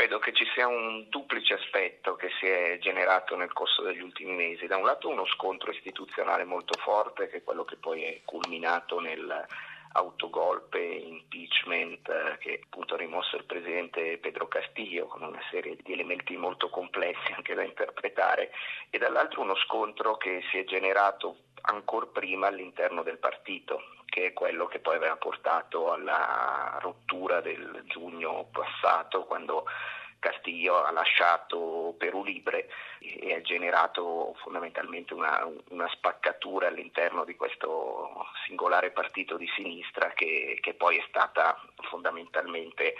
credo che ci sia un duplice aspetto che si è generato nel corso degli ultimi mesi. Da un lato uno scontro istituzionale molto forte, che è quello che poi è culminato nel autogolpe, impeachment eh, che appunto ha rimosso il presidente Pedro Castillo con una serie di elementi molto complessi anche da interpretare e dall'altro uno scontro che si è generato ancora prima all'interno del partito che è quello che poi aveva portato alla rottura del giugno passato quando Castillo ha lasciato Perù Libre e ha generato fondamentalmente una, una spaccatura all'interno di questo singolare partito di sinistra che, che poi è stata fondamentalmente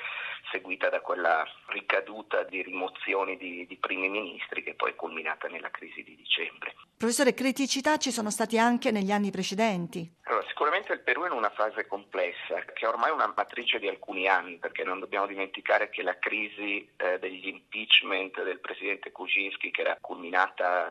seguita da quella ricaduta di rimozioni di, di primi ministri che poi è culminata nella crisi di dicembre. Professore, criticità ci sono stati anche negli anni precedenti? Allora, sicuramente il Perù è in una fase complessa, che è ormai una matrice di alcuni anni, perché non dobbiamo dimenticare che la crisi eh, degli impeachment del presidente Kuczynski, che era culminata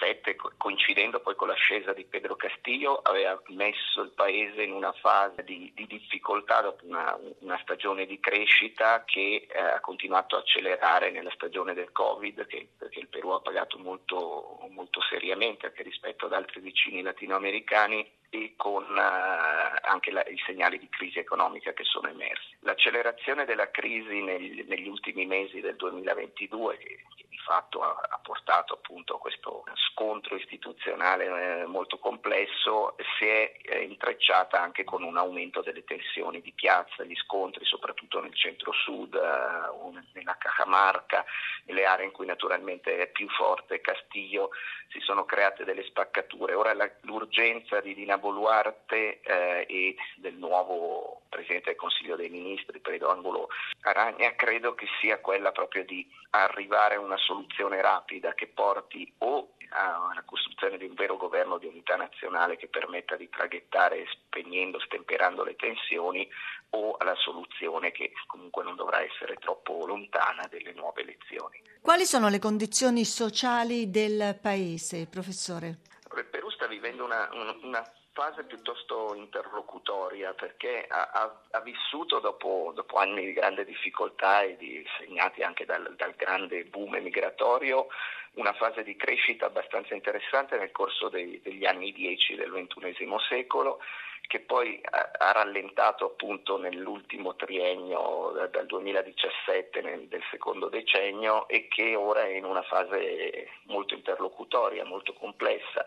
nel 17, coincidendo poi con l'ascesa di Pedro Castillo, aveva messo il paese in una fase di, di difficoltà dopo una, una, stagione di crescita che eh, ha continuato a accelerare nella stagione del Covid, che, perché il Perù ha pagato molto, molto seriamente anche rispetto ad altri vicini latinoamericani e con uh, anche la, i segnali di crisi economica che sono emersi. L'accelerazione della crisi negli, negli ultimi mesi del 2022, che, che fatto ha, portato appunto a questo scontro istituzionale eh, molto complesso, si è eh, intrecciata anche con un aumento delle tensioni di piazza, gli scontri soprattutto nel centro-sud, eh, nella Cajamarca, nelle aree in cui naturalmente è più forte Castiglio, si sono create delle spaccature. Ora l'urgenza di Dina Boluarte e del nuovo Presidente del Consiglio dei Ministri, Pedro Angulo Aragna, credo che sia quella proprio di arrivare a una soluzione rapida che porti o alla costruzione di un vero governo di unità nazionale che permetta di traghettare spegnendo, stemperando le tensioni o alla soluzione che comunque non dovrà essere troppo lontana delle nuove elezioni. Quali sono le condizioni sociali del paese, professore? Il Perù sta vivendo una, una fase piuttosto interlocutoria perché ha, ha, ha vissuto dopo, dopo, anni di grande difficoltà e di, segnati anche dal, dal, grande boom migratorio una fase di crescita abbastanza interessante nel corso dei, degli anni 10 del XXI secolo che poi ha, rallentato appunto nell'ultimo triennio da, dal 2017 nel, del secondo decennio e che ora è in una fase molto interlocutoria, molto complessa.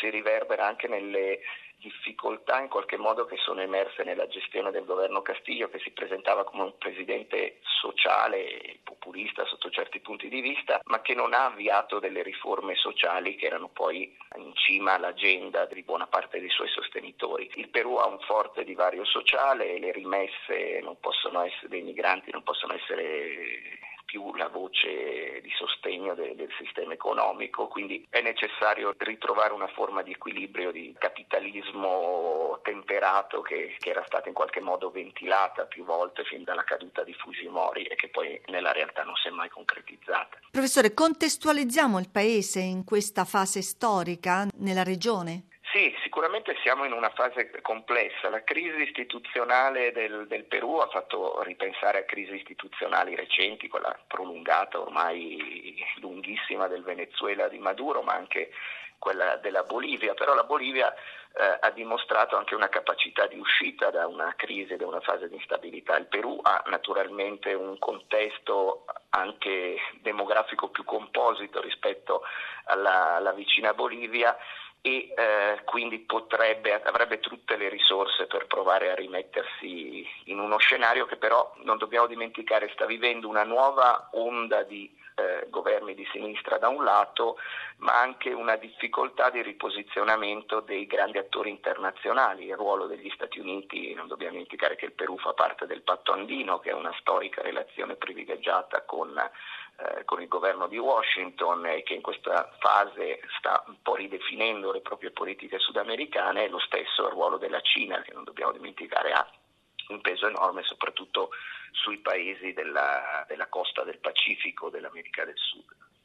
Si riverbera anche nelle difficoltà in qualche modo che sono emerse nella gestione del governo Castiglio che si presentava come un presidente sociale e populista sotto certi punti di vista ma che non ha avviato delle riforme sociali che erano poi in cima all'agenda di buona parte dei suoi sostenitori. Il Perù ha un forte divario sociale, le rimesse non possono essere dei migranti, non possono essere più la voce di sostegno de- del sistema economico, quindi è necessario ritrovare una forma di equilibrio di capitalismo temperato che, che era stata in qualche modo ventilata più volte fin dalla caduta di Fujimori e che poi nella realtà non si è mai concretizzata. Professore, contestualizziamo il Paese in questa fase storica nella regione? Sicuramente siamo in una fase complessa. La crisi istituzionale del, del, Perù ha fatto ripensare a crisi istituzionali recenti, quella prolungata ormai lunghissima del Venezuela di Maduro, ma anche quella della Bolivia. Però la Bolivia eh, ha dimostrato anche una capacità di uscita da una crisi, da una fase di instabilità. Il Perù ha naturalmente un contesto anche demografico più composito rispetto alla, alla vicina Bolivia e eh, quindi potrebbe, avrebbe tutte le risorse per provare a rimettersi in uno scenario che però non dobbiamo dimenticare sta vivendo una nuova onda di eh, governi di sinistra da un lato, ma anche una difficoltà di riposizionamento dei grandi attori internazionali. Il ruolo degli Stati Uniti, non dobbiamo dimenticare che il Perù fa parte del patto andino, che è una storica relazione privilegiata con eh, con il governo di Washington e che in questa fase sta un po' ridefinendo le proprie politiche sudamericane e lo stesso il ruolo della Cina che non dobbiamo dimenticare ha un peso enorme soprattutto sui paesi della, della costa del Pacifico dell'America del Sud.